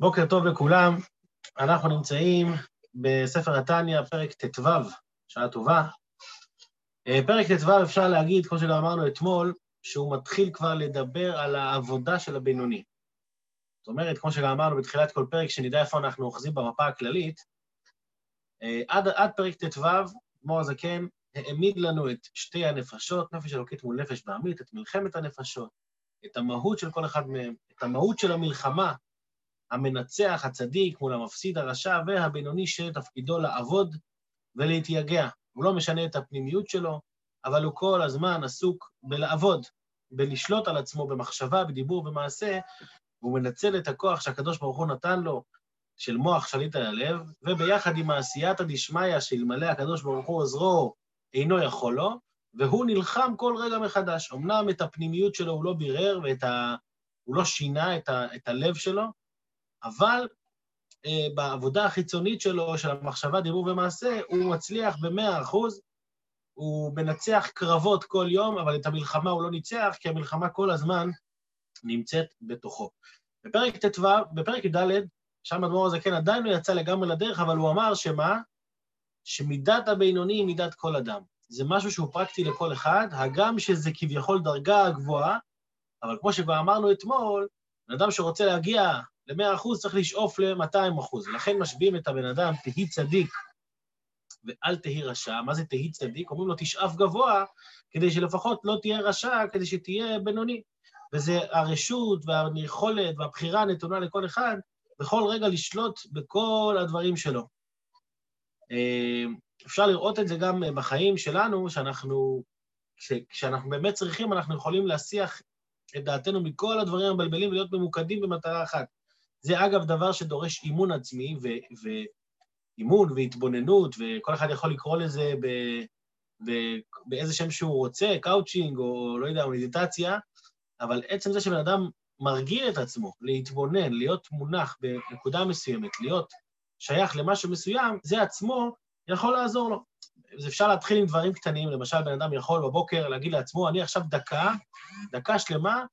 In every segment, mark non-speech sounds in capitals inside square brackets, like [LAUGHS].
בוקר טוב לכולם, אנחנו נמצאים בספר התניא, פרק ט"ו, שעה טובה. אה, פרק ט"ו אפשר להגיד, כמו שגם אמרנו אתמול, שהוא מתחיל כבר לדבר על העבודה של הבינוני. זאת אומרת, כמו שגם אמרנו בתחילת כל פרק, שנדע איפה אנחנו אוחזים במפה הכללית, אה, עד, עד פרק ט"ו, אדמו"ר הזקן העמיד לנו את שתי הנפשות, נפש אלוקית מול נפש בעמית, את מלחמת הנפשות, את המהות של כל אחד מהם, את המהות של המלחמה המנצח, הצדיק, מול המפסיד, הרשע, והבינוני שתפקידו לעבוד ולהתייגע. הוא לא משנה את הפנימיות שלו, אבל הוא כל הזמן עסוק בלעבוד, בלשלוט על עצמו במחשבה, בדיבור, במעשה, והוא מנצל את הכוח שהקדוש ברוך הוא נתן לו, של מוח שליט על הלב, וביחד עם העשייתא דשמיא, שאלמלא הקדוש ברוך הוא עוזרו, אינו יכול לו, והוא נלחם כל רגע מחדש. אמנם את הפנימיות שלו הוא לא בירר, והוא ה... לא שינה את, ה... את הלב שלו, אבל אה, בעבודה החיצונית שלו, של המחשבה, דיבור ומעשה, הוא מצליח במאה אחוז, הוא מנצח קרבות כל יום, אבל את המלחמה הוא לא ניצח, כי המלחמה כל הזמן נמצאת בתוכו. בפרק ט"ו, בפרק י"ד, שם אדמו"ר הזקן עדיין לא יצא לגמרי לדרך, אבל הוא אמר שמה? שמידת הבינוני היא מידת כל אדם. זה משהו שהוא פרקטי לכל אחד, הגם שזה כביכול דרגה גבוהה, אבל כמו שכבר אמרנו אתמול, בן אדם שרוצה להגיע ל-100% צריך לשאוף ל-200%. לכן משביעים את הבן אדם, תהי צדיק ואל תהי רשע. מה זה תהי צדיק? אומרים לו, תשאף גבוה, כדי שלפחות לא תהיה רשע, כדי שתהיה בינוני. וזה הרשות והיכולת והבחירה נתונה לכל אחד, בכל רגע לשלוט בכל הדברים שלו. אה, אפשר לראות את זה גם בחיים שלנו, שאנחנו, כשאנחנו באמת צריכים, אנחנו יכולים להסיח את דעתנו מכל הדברים המבלבלים ולהיות ממוקדים במטרה אחת. זה אגב דבר שדורש אימון עצמי, ואימון והתבוננות, וכל אחד יכול לקרוא לזה ב... ב... באיזה שם שהוא רוצה, קאוצ'ינג או לא יודע, מדיטציה, אבל עצם זה שבן אדם מרגיל את עצמו להתבונן, להיות מונח בנקודה מסוימת, להיות שייך למשהו מסוים, זה עצמו יכול לעזור לו. אז אפשר להתחיל עם דברים קטנים, למשל, בן אדם יכול בבוקר להגיד לעצמו, אני עכשיו דקה, דקה שלמה,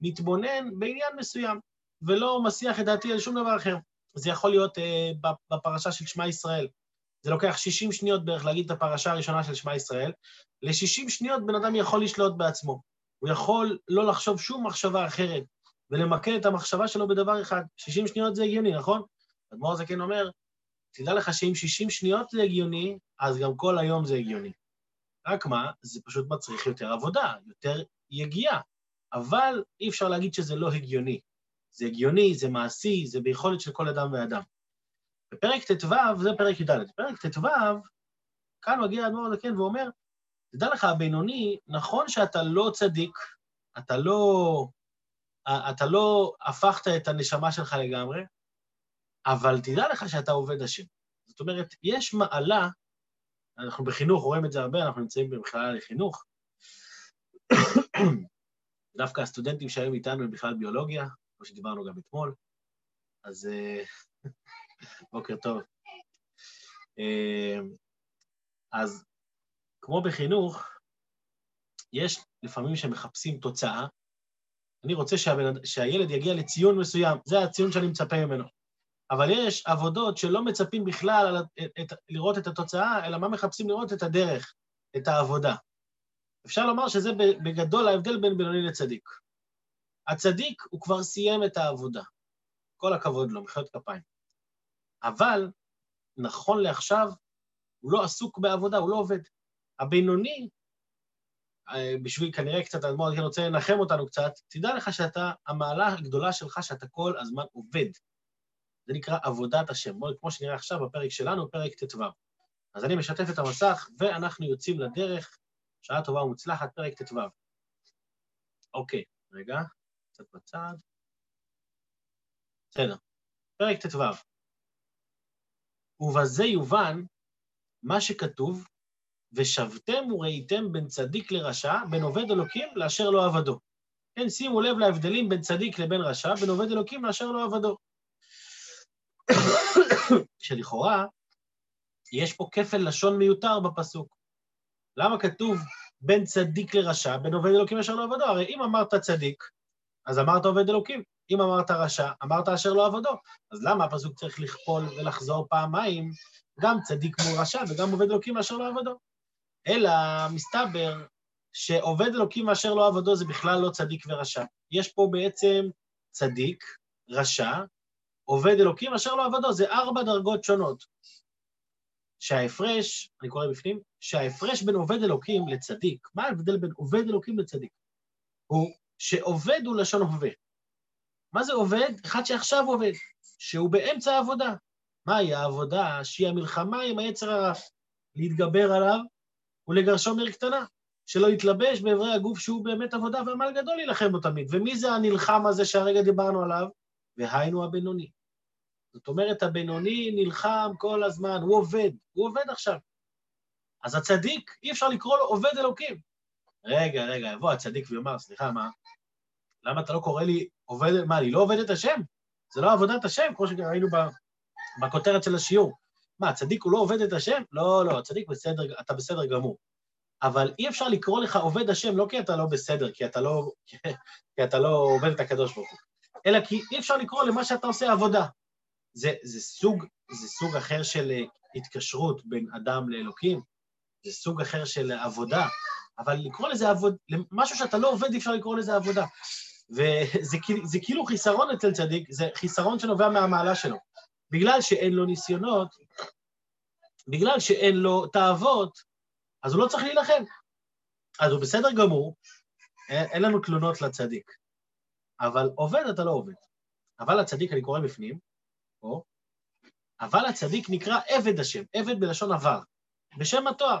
מתבונן בעניין מסוים. ולא מסיח את דעתי על שום דבר אחר. זה יכול להיות אה, בפרשה של שמע ישראל. זה לוקח 60 שניות בערך להגיד את הפרשה הראשונה של שמע ישראל. ל-60 שניות בן אדם יכול לשלוט בעצמו. הוא יכול לא לחשוב שום מחשבה אחרת, ולמקד את המחשבה שלו בדבר אחד. 60 שניות זה הגיוני, נכון? אדמו"ר זקן אומר, תדע לך שאם 60 שניות זה הגיוני, אז גם כל היום זה הגיוני. רק מה, זה פשוט מצריך יותר עבודה, יותר יגיעה. אבל אי אפשר להגיד שזה לא הגיוני. זה הגיוני, זה מעשי, זה ביכולת של כל אדם ואדם. בפרק ט"ו, זה פרק י"ד. בפרק ט"ו, כאן מגיע האדמו"ר הזקן ואומר, תדע לך, הבינוני, נכון שאתה לא צדיק, אתה לא, אתה לא הפכת את הנשמה שלך לגמרי, אבל תדע לך שאתה עובד השם. זאת אומרת, יש מעלה, אנחנו בחינוך רואים את זה הרבה, אנחנו נמצאים במכללה לחינוך, [COUGHS] דווקא הסטודנטים שהיו איתנו הם בכלל ביולוגיה, כמו שדיברנו גם אתמול, אז אה, [LAUGHS] בוקר טוב. אה, אז כמו בחינוך, יש לפעמים שמחפשים תוצאה, אני רוצה שהבן, שהילד יגיע לציון מסוים, זה הציון שאני מצפה ממנו. אבל יש עבודות שלא מצפים בכלל את, את, לראות את התוצאה, אלא מה מחפשים לראות את הדרך, את העבודה. אפשר לומר שזה בגדול ההבדל בין בינוני לצדיק. הצדיק, הוא כבר סיים את העבודה. כל הכבוד לו, מחיאות כפיים. אבל, נכון לעכשיו, הוא לא עסוק בעבודה, הוא לא עובד. הבינוני, אה, בשביל כנראה קצת, האדמו"ר אני רוצה לנחם אותנו קצת, תדע לך שאתה, המעלה הגדולה שלך שאתה כל הזמן עובד. זה נקרא עבודת השם, כמו שנראה עכשיו בפרק שלנו, פרק ט"ו. אז אני משתף את המסך, ואנחנו יוצאים לדרך. שעה טובה ומוצלחת, פרק ט"ו. אוקיי, רגע. קצת בצד. בסדר. פרק ט"ו. ובזה יובן מה שכתוב, ושבתם וראיתם בין צדיק לרשע, בין עובד אלוקים לאשר לא עבדו. כן, שימו לב להבדלים בין צדיק לבין רשע, בין עובד אלוקים לאשר לא עבדו. שלכאורה, יש פה כפל לשון מיותר בפסוק. למה כתוב בין צדיק לרשע, בין עובד אלוקים לאשר לא עבדו? הרי אם אמרת צדיק, אז אמרת עובד אלוקים. אם אמרת רשע, אמרת אשר לא עבודו. אז למה הפסוק צריך לכפול ולחזור פעמיים, גם צדיק מול רשע וגם עובד אלוקים אשר לא עבודו? אלא מסתבר שעובד אלוקים אשר לא עבודו זה בכלל לא צדיק ורשע. יש פה בעצם צדיק, רשע, עובד אלוקים אשר לא עבודו, זה ארבע דרגות שונות. שההפרש, אני קורא בפנים, שההפרש בין עובד אלוקים לצדיק, מה ההבדל בין עובד אלוקים לצדיק? הוא שעובד הוא לשון הווה. מה זה עובד? אחד שעכשיו עובד, שהוא באמצע העבודה. מהי העבודה? שהיא המלחמה עם היצר הרע. להתגבר עליו ולגרשו מעיר קטנה. שלא יתלבש באיברי הגוף שהוא באמת עבודה ועמל גדול להילחם בו תמיד. ומי זה הנלחם הזה שהרגע דיברנו עליו? והיינו הבינוני. זאת אומרת, הבינוני נלחם כל הזמן, הוא עובד, הוא עובד עכשיו. אז הצדיק, אי אפשר לקרוא לו עובד אלוקים. רגע, רגע, יבוא הצדיק ויאמר, סליחה, מה? למה אתה לא קורא לי עובד, מה, אני לא עובד את השם? זה לא עבודת השם, כמו שראינו בכותרת של השיעור. מה, הצדיק הוא לא עובד את השם? לא, לא, הצדיק בסדר, אתה בסדר גמור. אבל אי אפשר לקרוא לך עובד השם לא כי אתה לא בסדר, כי אתה לא, [LAUGHS] כי אתה לא עובד את הקדוש ברוך הוא, אלא כי אי אפשר לקרוא למה שאתה עושה עבודה. זה, זה, סוג, זה סוג אחר של אה, התקשרות בין אדם לאלוקים, זה סוג אחר של עבודה, אבל לקרוא לזה עבודה, משהו שאתה לא עובד, אי אפשר לקרוא לזה עבודה. וזה כאילו חיסרון אצל צדיק, זה חיסרון שנובע מהמעלה שלו. בגלל שאין לו ניסיונות, בגלל שאין לו תאוות, אז הוא לא צריך להילחם. אז הוא בסדר גמור, אין, אין לנו תלונות לצדיק. אבל עובד אתה לא עובד. אבל הצדיק, אני קורא בפנים, פה, אבל הצדיק נקרא עבד השם, עבד בלשון עבר, בשם התואר.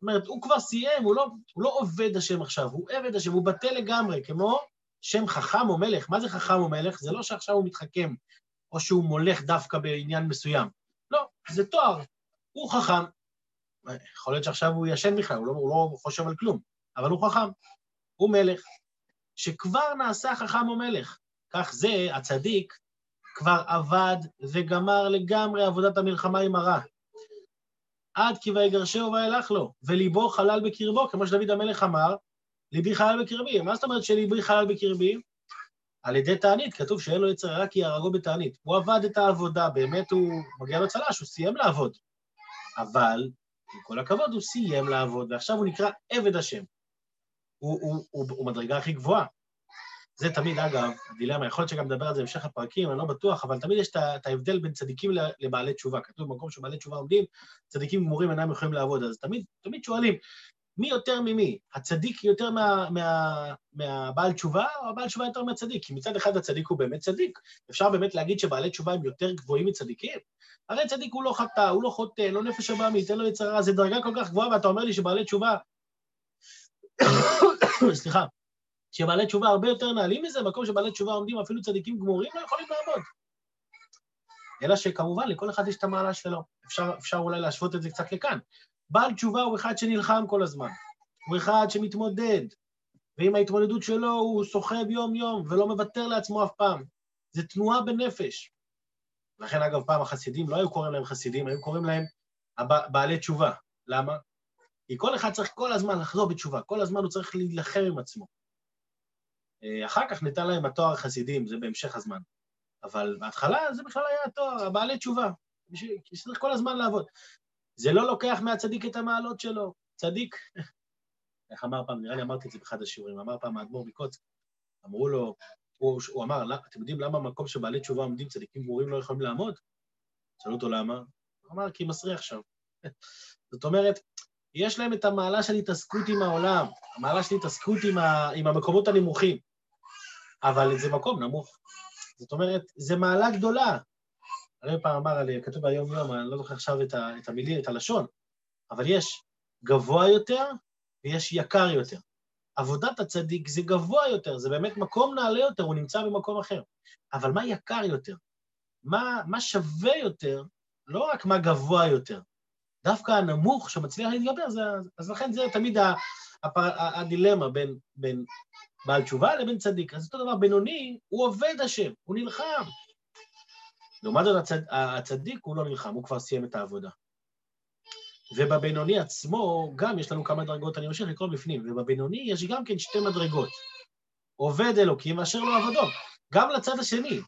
זאת אומרת, הוא כבר סיים, הוא לא, הוא לא עובד השם עכשיו, הוא עבד השם, הוא בטל לגמרי, כמו שם חכם או מלך. מה זה חכם או מלך? זה לא שעכשיו הוא מתחכם, או שהוא מולך דווקא בעניין מסוים. לא, זה תואר. הוא חכם, יכול להיות שעכשיו הוא ישן בכלל, הוא לא, הוא לא חושב על כלום, אבל הוא חכם. הוא מלך, שכבר נעשה חכם או מלך. כך זה, הצדיק, כבר עבד וגמר לגמרי עבודת המלחמה עם הרע. עד כי ויגרשהו וילך לו, וליבו חלל בקרבו, כמו שדוד המלך אמר, ליבי חלל בקרבי. מה זאת אומרת שליבי חלל בקרבי? על ידי תענית, כתוב שאין לו יצר הרע כי יהרגו בתענית. הוא עבד את העבודה, באמת הוא מגיע לו צל"ש, הוא סיים לעבוד. אבל עם כל הכבוד, הוא סיים לעבוד, ועכשיו הוא נקרא עבד השם. הוא, הוא, הוא, הוא מדרגה הכי גבוהה. זה תמיד, אגב, דילמה, יכול להיות שגם נדבר על זה בהמשך הפרקים, אני לא בטוח, אבל תמיד יש את ההבדל בין צדיקים לבעלי תשובה. כתוב במקום שבעלי תשובה עומדים, צדיקים גמורים אינם יכולים לעבוד. אז תמיד, תמיד שואלים, מי יותר ממי? הצדיק יותר מה, מה, מהבעל תשובה, או הבעל תשובה יותר מהצדיק? כי מצד אחד הצדיק הוא באמת צדיק. אפשר באמת להגיד שבעלי תשובה הם יותר גבוהים מצדיקים? הרי צדיק הוא לא חטא, הוא לא חוטא, לא נפש הבאמית, אין לו יצר רע, זו דרגה כל כך גבוהה, ואתה אומר לי שבעלי תשובה... [COUGHS] סליחה, שבעלי תשובה הרבה יותר נעלים מזה, מקום שבעלי תשובה עומדים, אפילו צדיקים גמורים לא יכולים לעבוד. אלא שכמובן, לכל אחד יש את המעלה שלו. אפשר, אפשר אולי להשוות את זה קצת לכאן. בעל תשובה הוא אחד שנלחם כל הזמן, הוא אחד שמתמודד, ועם ההתמודדות שלו הוא סוחב יום-יום ולא מוותר לעצמו אף פעם. זה תנועה בנפש. לכן, אגב, פעם החסידים לא היו קוראים להם חסידים, היו קוראים להם בעלי תשובה. למה? כי כל אחד צריך כל הזמן לחזור בתשובה, כל הזמן הוא צריך להילחם עם עצמו. אה, אחר כך ניתן להם התואר חסידים, זה בהמשך הזמן. אבל בהתחלה זה בכלל היה התואר, הבעלי תשובה, כי צריך כל הזמן לעבוד. זה לא לוקח מהצדיק את המעלות שלו. צדיק, [LAUGHS] איך אמר פעם, נראה לי אמרתי את זה באחד השיעורים, אמר פעם האדמו"ר מקוצק, אמרו לו, הוא, הוא אמר, אתם יודעים למה במקום שבעלי תשובה עומדים צדיקים גמורים לא יכולים לעמוד? שאלו אותו למה, הוא אמר, כי מסריח שם. [LAUGHS] זאת אומרת, יש להם את המעלה של התעסקות עם העולם, המעלה של התעסקות עם, ה, עם המקומות הנמוכים, אבל זה מקום נמוך. זאת אומרת, זה מעלה גדולה. הרי פעם אמר, כתוב ביום יום, אני לא זוכר עכשיו את, ה, את המילים, את הלשון, אבל יש גבוה יותר ויש יקר יותר. עבודת הצדיק זה גבוה יותר, זה באמת מקום נעלה יותר, הוא נמצא במקום אחר. אבל מה יקר יותר? מה, מה שווה יותר? לא רק מה גבוה יותר. דווקא הנמוך שמצליח להתגבר, זה, אז לכן זה תמיד הפר, הדילמה בין, בין בעל תשובה לבין צדיק. אז אותו דבר, בינוני, הוא עובד השם, הוא נלחם. לעומת זאת, הצד, הצדיק הוא לא נלחם, הוא כבר סיים את העבודה. ובבינוני עצמו גם יש לנו כמה דרגות, אני ממשיך לקרוא בפנים, ובבינוני יש גם כן שתי מדרגות. עובד אלוקים אשר לא עבודו. גם לצד השני.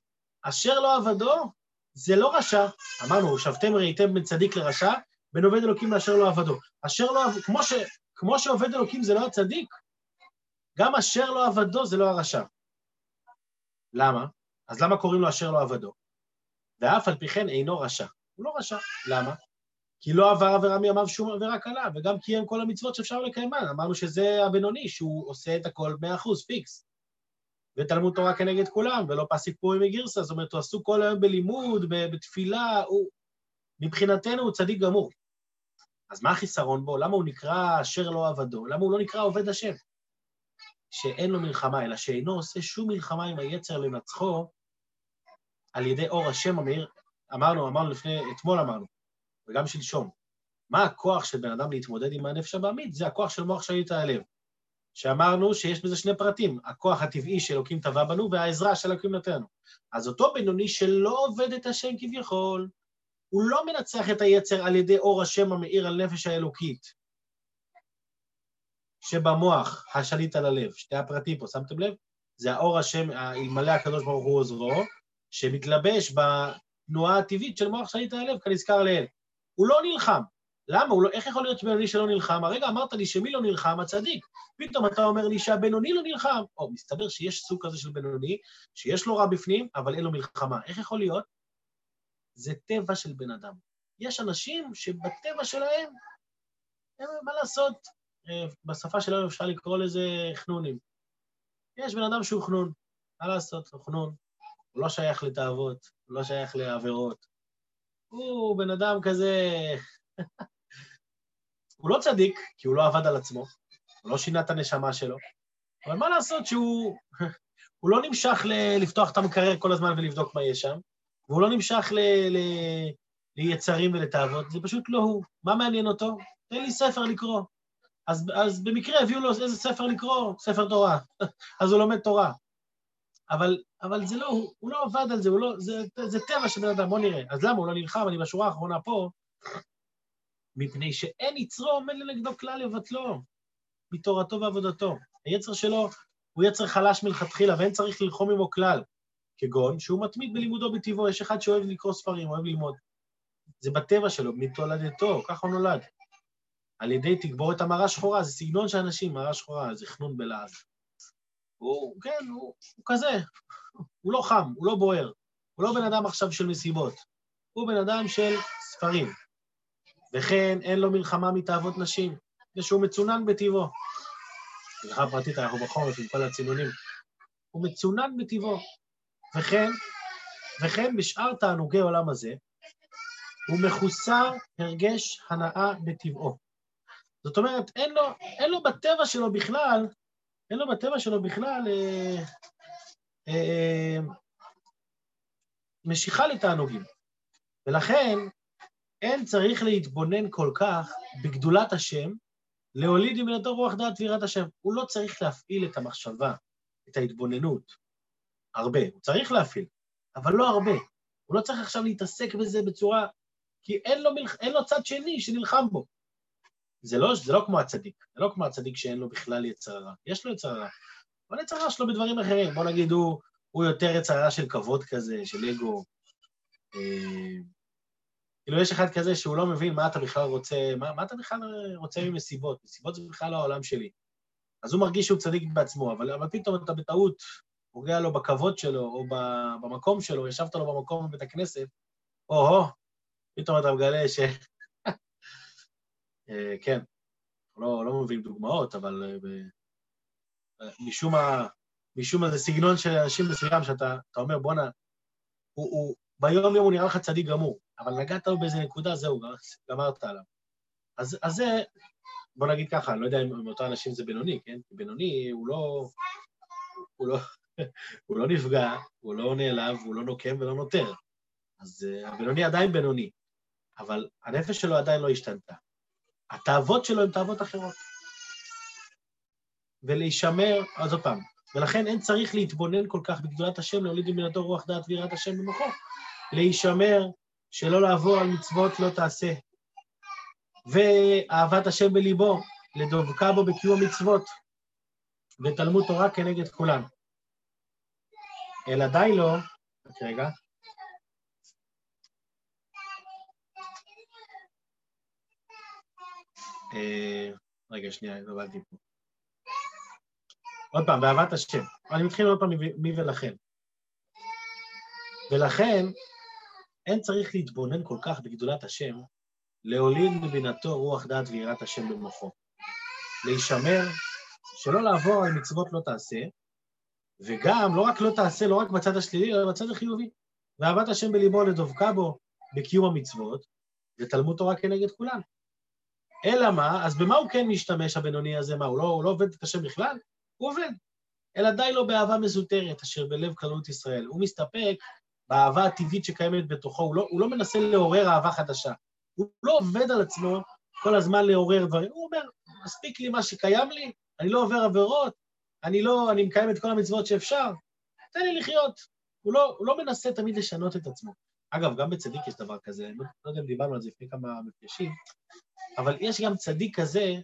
אשר לא עבדו, זה לא רשע. אמרנו, שבתם ראיתם בין צדיק לרשע, בין עובד אלוקים לאשר לא עבדו. אשר לא עבדו, כמו, ש, כמו שעובד אלוקים זה לא הצדיק, גם אשר לא עבדו זה לא הרשע. למה? אז למה קוראים לו אשר לא עבדו? ואף על פי כן אינו רשע. הוא לא רשע. למה? כי לא עבר עבירה מימיו שום עבירה קלה, וגם קיים כל המצוות שאפשר לקיימן. אמרנו שזה הבינוני, שהוא עושה את הכל מאה אחוז, פיקס. ותלמוד תורה כנגד כולם, ולא פסיק פורים מגירסה, זאת אומרת, הוא עסוק כל היום בלימוד, בתפילה, הוא... מבחינתנו הוא צדיק גמור. אז מה החיסרון בו? למה הוא נקרא אשר לא עבדו? למה הוא לא נקרא עובד השם? שאין לו מלחמה, אלא שאינו עושה שום מלחמה עם היצר לנצחו על ידי אור השם המאיר. אמרנו, אמרנו לפני, אתמול אמרנו, וגם שלשום. מה הכוח של בן אדם להתמודד עם הנפש הבעמית? זה הכוח של מוח שליט הלב. שאמרנו שיש בזה שני פרטים, הכוח הטבעי שאלוקים טבע בנו והעזרה שאלוקים נותן אז אותו בינוני שלא עובד את השם כביכול, הוא לא מנצח את היצר על ידי אור השם המאיר על נפש האלוקית, שבמוח השליט על הלב, שתי הפרטים פה, שמתם לב? זה האור השם, אלמלא הקדוש ברוך הוא עוזרו, שמתלבש בתנועה הטבעית של מוח שליט על הלב, כנזכר לאל. הוא לא נלחם. למה? לא, איך יכול להיות שבינוני שלא נלחם? הרגע אמרת לי שמי לא נלחם? הצדיק. פתאום אתה אומר לי שהבינוני לא נלחם. או, מסתבר שיש סוג כזה של בינוני, שיש לו רע בפנים, אבל אין לו מלחמה. איך יכול להיות? זה טבע של בן אדם. יש אנשים שבטבע שלהם, מה לעשות, בשפה שלנו אפשר לקרוא לזה חנונים. יש בן אדם שהוא חנון, מה לעשות, הוא חנון. הוא לא שייך לתאוות, הוא לא שייך לעבירות. הוא בן אדם כזה... [LAUGHS] הוא לא צדיק, כי הוא לא עבד על עצמו, הוא לא שינה את הנשמה שלו, אבל מה לעשות שהוא... [LAUGHS] הוא לא נמשך ל... לפתוח את המקרר כל הזמן ולבדוק מה יש שם, והוא לא נמשך ל... ל... ליצרים ולתאוות, זה פשוט לא הוא. מה מעניין אותו? תן לי ספר לקרוא. אז, אז במקרה הביאו לו איזה ספר לקרוא, ספר תורה, [LAUGHS] אז הוא לומד תורה. אבל, אבל זה לא, הוא, הוא לא עבד על זה, לא, זה, זה טבע של בן אדם, בוא נראה. אז למה הוא לא נלחם? אני בשורה האחרונה פה, מפני שאין יצרו עומד לנגדו כלל לבטלו, מתורתו ועבודתו. היצר שלו הוא יצר חלש מלכתחילה, ואין צריך ללחום עמו כלל, כגון שהוא מתמיד בלימודו בטבעו, יש אחד שאוהב לקרוא ספרים, אוהב ללמוד. זה בטבע שלו, מתולדתו, ככה הוא נולד. על ידי תגבורת המרה שחורה, זה סגנון של אנשים, מרה שחורה, זה חנון בלעז. הוא, כן, הוא, הוא כזה, הוא לא חם, הוא לא בוער, הוא לא בן אדם עכשיו של מסיבות, הוא בן אדם של ספרים. וכן אין לו מלחמה מתאוות נשים, זה שהוא מצונן בטבעו. מלחמה פרטית, אנחנו בחורף עם כל הצינונים. הוא מצונן בטבעו. וכן, וכן בשאר תענוגי עולם הזה, הוא מחוסר הרגש הנאה בטבעו. זאת אומרת, אין לו, אין לו בטבע שלו בכלל, אין לו בטבע שלו בכלל אה, אה, אה, משיכה לתענוגים. ולכן, אין צריך להתבונן כל כך בגדולת השם, להוליד ממנתו רוח דעת ויראת השם. הוא לא צריך להפעיל את המחשבה, את ההתבוננות, הרבה. הוא צריך להפעיל, אבל לא הרבה. הוא לא צריך עכשיו להתעסק בזה בצורה... כי אין לו, מלח... אין לו צד שני שנלחם בו. זה לא, זה לא כמו הצדיק, זה לא כמו הצדיק שאין לו בכלל יצר הרע. יש לו יצר הרע, אבל יצר הרע שלו בדברים אחרים. בוא נגיד, הוא, הוא יותר יצר הרע של כבוד כזה, של אגו. אה, כאילו, יש אחד כזה שהוא לא מבין מה אתה בכלל רוצה, מה, מה אתה בכלל רוצה ממסיבות. מסיבות זה בכלל לא העולם שלי. אז הוא מרגיש שהוא צדיק בעצמו, אבל, אבל פתאום אתה בטעות פוגע לו בכבוד שלו, או במקום שלו, ישבת לו במקום בבית הכנסת, או-הו, פתאום אתה מגלה ש... אה, כן, לא, לא מביאים דוגמאות, אבל אה, משום מה, משום מה סגנון של אנשים מסוים שאתה אומר, בואנה, הוא, הוא, ביום יום הוא נראה לך צדיק גמור, אבל נגעת לו באיזה נקודה, זהו, גמרת עליו. אז, אז זה, בוא נגיד ככה, אני לא יודע אם אותם אנשים זה בינוני, כן? בינוני הוא לא, הוא לא, [LAUGHS] הוא לא נפגע, הוא לא נעלב, הוא לא נוקם ולא נותר. אז הבינוני עדיין בינוני, אבל הנפש שלו עדיין לא השתנתה. התאוות שלו הן תאוות אחרות. ולהישמר, אז עוד פעם, ולכן אין צריך להתבונן כל כך בגדולת השם, להוליד ממנתו רוח דעת ויראת השם במוחו. להישמר, שלא לעבור על מצוות לא תעשה. ואהבת השם בליבו, לדבקה בו בקיום מצוות, ותלמוד תורה כנגד כולם. אלא די לו, רק רגע, רגע, שנייה, הבנתי פה. עוד פעם, באהבת השם. אני מתחיל עוד פעם מי ולכן. ולכן, אין צריך להתבונן כל כך בגדולת השם, להוליד מבינתו רוח דעת ויראת השם במוחו. להישמר, שלא לעבור על מצוות לא תעשה, וגם, לא רק לא תעשה, לא רק בצד השלילי, אלא בצד החיובי. ואהבת השם בליבו לדבקה בו בקיום המצוות, ותלמוד תורה כנגד כולם. אלא מה? אז במה הוא כן משתמש, הבינוני הזה? מה, הוא לא, הוא לא עובד השם בכלל? הוא עובד. אלא די לו באהבה מזוטרת, אשר בלב כללות ישראל. הוא מסתפק באהבה הטבעית שקיימת בתוכו, הוא לא, הוא לא מנסה לעורר אהבה חדשה. הוא לא עובד על עצמו כל הזמן לעורר דברים. הוא אומר, מספיק לי מה שקיים לי, אני לא עובר עבירות, אני לא, אני מקיים את כל המצוות שאפשר, תן לי לחיות. הוא לא, הוא לא מנסה תמיד לשנות את עצמו. אגב, גם בצדיק יש דבר כזה, לא, לא יודע אם דיברנו על זה לפני כמה מפגשים, אבל יש גם צדיק כזה,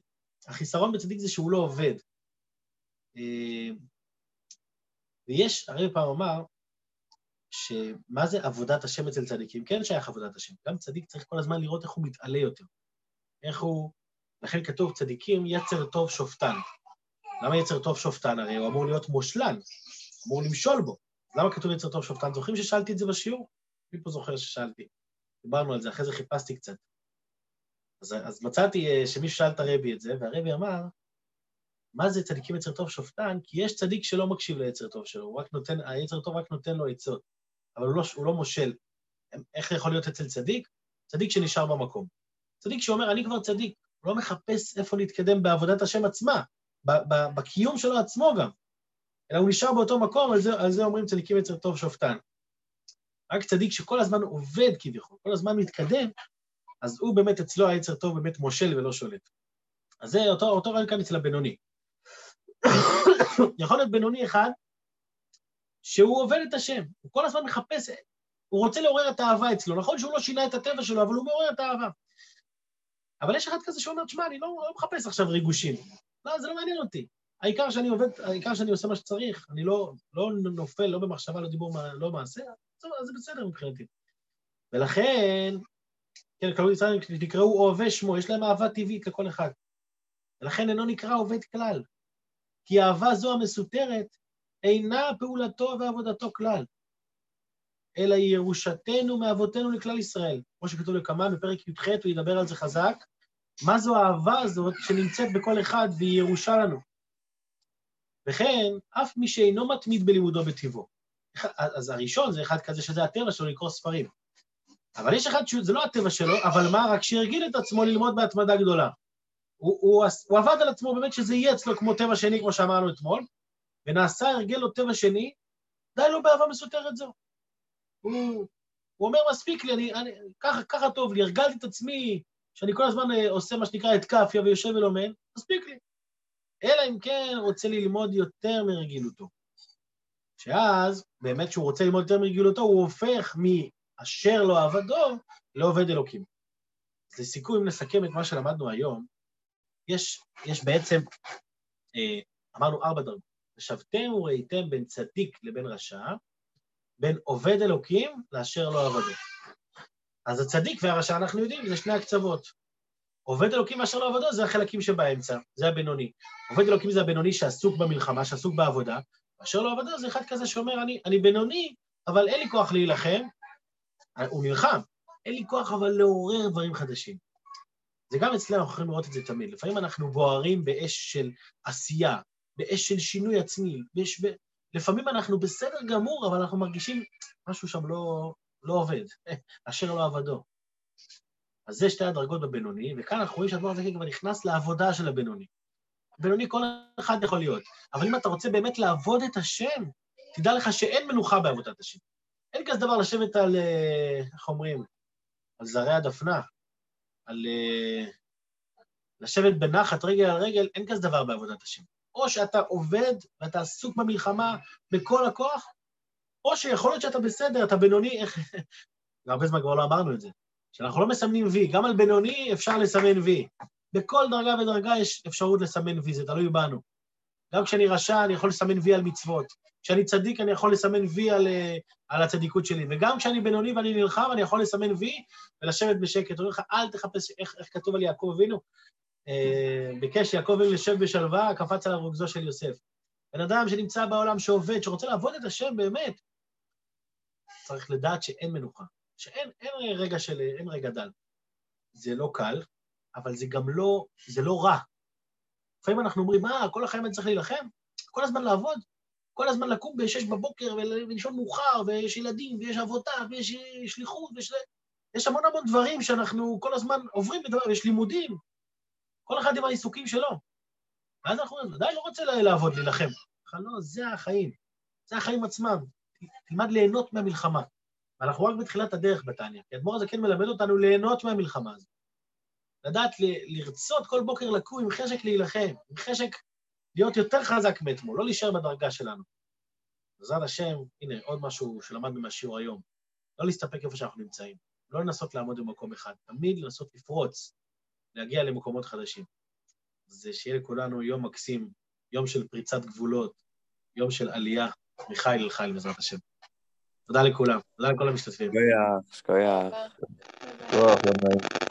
החיסרון בצדיק זה שהוא לא עובד. אה, ויש, הרי פעם אמר, שמה זה עבודת השם אצל צדיקים? כן שייך עבודת השם. גם צדיק צריך כל הזמן לראות איך הוא מתעלה יותר. איך הוא... לכן כתוב, צדיקים יצר טוב שופטן. למה יצר טוב שופטן? הרי הוא אמור להיות מושלן, אמור למשול בו. למה כתוב יצר טוב שופטן? זוכרים ששאלתי את זה בשיעור? מי פה זוכר ששאלתי? דיברנו על זה, אחרי זה חיפשתי קצת. אז, אז מצאתי אה, שמישהו שאל את הרבי את זה, והרבי אמר, מה זה צדיקים יצר טוב שופטן? כי יש צדיק שלא מקשיב ליצר טוב שלו, הוא רק נותן, היצר טוב רק נותן לו עצות, אבל הוא לא, הוא לא מושל. איך יכול להיות אצל צדיק? צדיק שנשאר במקום. צדיק שאומר, אני כבר צדיק, הוא לא מחפש איפה להתקדם בעבודת השם עצמה, בקיום שלו עצמו גם, אלא הוא נשאר באותו מקום, על זה, על זה אומרים צדיקים יצר טוב שופטן. רק צדיק שכל הזמן עובד כביכול, כל הזמן מתקדם, אז הוא באמת, אצלו היצר טוב באמת מושל ולא שולט. אז זה אותו, אותו רעיון כאן אצל הבינוני. [COUGHS] יכול להיות בינוני אחד שהוא עובד את השם, הוא כל הזמן מחפש, הוא רוצה לעורר את האהבה אצלו. נכון שהוא לא שינה את הטבע שלו, אבל הוא מעורר את האהבה. אבל יש אחד כזה שאומר, תשמע, אני לא, לא מחפש עכשיו ריגושים. לא, זה לא מעניין אותי. העיקר שאני עובד, העיקר שאני עושה מה שצריך, אני לא, לא נופל, לא במחשבה, לא דיבור, לא מעשה, אז זה בסדר מבחינתי. ולכן, כן, כלול ישראל נקראו אוהבי שמו, יש להם אהבה טבעית לכל אחד. ולכן אינו נקרא עובד כלל. כי אהבה זו המסותרת אינה פעולתו ועבודתו כלל, אלא היא ירושתנו מאבותינו לכלל ישראל. כמו שכתוב לקמן בפרק י"ח, הוא ידבר על זה חזק. מה זו האהבה הזאת שנמצאת בכל אחד והיא ירושה לנו? וכן, אף מי שאינו מתמיד בלימודו בטבעו. אז הראשון זה אחד כזה שזה הטבע שלו לקרוא ספרים. אבל יש אחד שזה לא הטבע שלו, אבל מה, רק שהרגיל את עצמו ללמוד בהתמדה גדולה. הוא, הוא, הוא עבד על עצמו באמת שזה יהיה אצלו כמו טבע שני, כמו שאמרנו אתמול, ונעשה הרגל לו טבע שני, די לו באהבה מסותרת זו. הוא, הוא אומר, מספיק לי, אני, אני, ככה, ככה טוב לי, הרגלתי את עצמי, שאני כל הזמן אה, עושה מה שנקרא את כאפיה ויושב ולומד, מספיק לי. אלא אם כן רוצה ללמוד יותר מרגילותו. שאז, באמת כשהוא רוצה ללמוד יותר מרגילותו, הוא הופך מאשר לא עבדו לעובד אלוקים. אז לסיכום, אם נסכם את מה שלמדנו היום, יש, יש בעצם, אה, אמרנו ארבע דרגות. ושבתם וראיתם בין צדיק לבין רשע, בין עובד אלוקים לאשר לא עבדו. אז הצדיק והרשע, אנחנו יודעים, זה שני הקצוות. עובד אלוקים ואשר לא עבדו זה החלקים שבאמצע, זה הבינוני. עובד אלוקים זה הבינוני שעסוק במלחמה, שעסוק בעבודה, ואשר לא עבדו זה אחד כזה שאומר, אני, אני בינוני, אבל אין לי כוח להילחם, הוא נלחם, אין לי כוח אבל לעורר דברים חדשים. זה גם אצלנו, אנחנו יכולים לראות את זה תמיד. לפעמים אנחנו בוערים באש של עשייה, באש של שינוי עצמי, באש, ב... לפעמים אנחנו בסדר גמור, אבל אנחנו מרגישים משהו שם לא, לא עובד, [LAUGHS] אשר לא עבדו. אז זה שתי הדרגות בבינוני, וכאן אנחנו רואים שהדבר הזה כבר נכנס לעבודה של הבינוני. בינוני כל אחד יכול להיות, אבל אם אתה רוצה באמת לעבוד את השם, תדע לך שאין מנוחה בעבודת השם. אין כזה דבר לשבת על, אה, איך אומרים, על זרי הדפנה, על uh, לשבת בנחת רגל על רגל, אין כזה דבר בעבודת השם. או שאתה עובד ואתה עסוק במלחמה בכל הכוח, או שיכול להיות שאתה בסדר, אתה בינוני, איך... [LAUGHS] הרבה זמן כבר לא אמרנו את זה, שאנחנו לא מסמנים וי, גם על בינוני אפשר לסמן וי. בכל דרגה ודרגה יש אפשרות לסמן וי, זה תלוי בנו. גם כשאני רשע, אני יכול לסמן וי על מצוות. כשאני צדיק אני יכול לסמן וי על, על הצדיקות שלי, וגם כשאני בינוני ואני נלחם, אני יכול לסמן וי ולשבת בשקט. אומר לך, אל תחפש איך, איך כתוב על יעקב אבינו. אה, ביקש יעקב אבינו לשב בשלווה, קפץ על הרוגזו של יוסף. בן אדם שנמצא בעולם, שעובד, שרוצה לעבוד את השם באמת, צריך לדעת שאין מנוחה, שאין אין רגע של, אין רגע דל. זה לא קל, אבל זה גם לא, זה לא רע. לפעמים אנחנו אומרים, מה, כל החיים אני צריך להילחם? כל הזמן לעבוד? כל הזמן לקום ב-6 בבוקר ולישון מאוחר, ויש ילדים, ויש עבודה, ויש שליחות, ויש... יש המון המון דברים שאנחנו כל הזמן עוברים ויש לימודים. כל אחד עם העיסוקים שלו. ואז אנחנו אומרים, ודאי לא רוצה לעבוד, להילחם. לא, זה החיים. זה החיים עצמם. תלמד ליהנות מהמלחמה. ואנחנו רק בתחילת הדרך בתניא, כי האדמו"ר הזה כן מלמד אותנו ליהנות מהמלחמה הזאת. לדעת לרצות כל בוקר לקום עם חשק להילחם, עם חשק להיות יותר חזק מאתמול, לא להישאר בדרגה שלנו. בעזרת השם, הנה, עוד משהו שלמדנו מהשיעור היום. לא להסתפק איפה שאנחנו נמצאים, לא לנסות לעמוד במקום אחד, תמיד לנסות לפרוץ, להגיע למקומות חדשים. זה שיהיה לכולנו יום מקסים, יום של פריצת גבולות, יום של עלייה מחיל אל חיל, בעזרת השם. תודה לכולם, תודה לכל המשתתפים. שכוייח, שכוייח. תודה.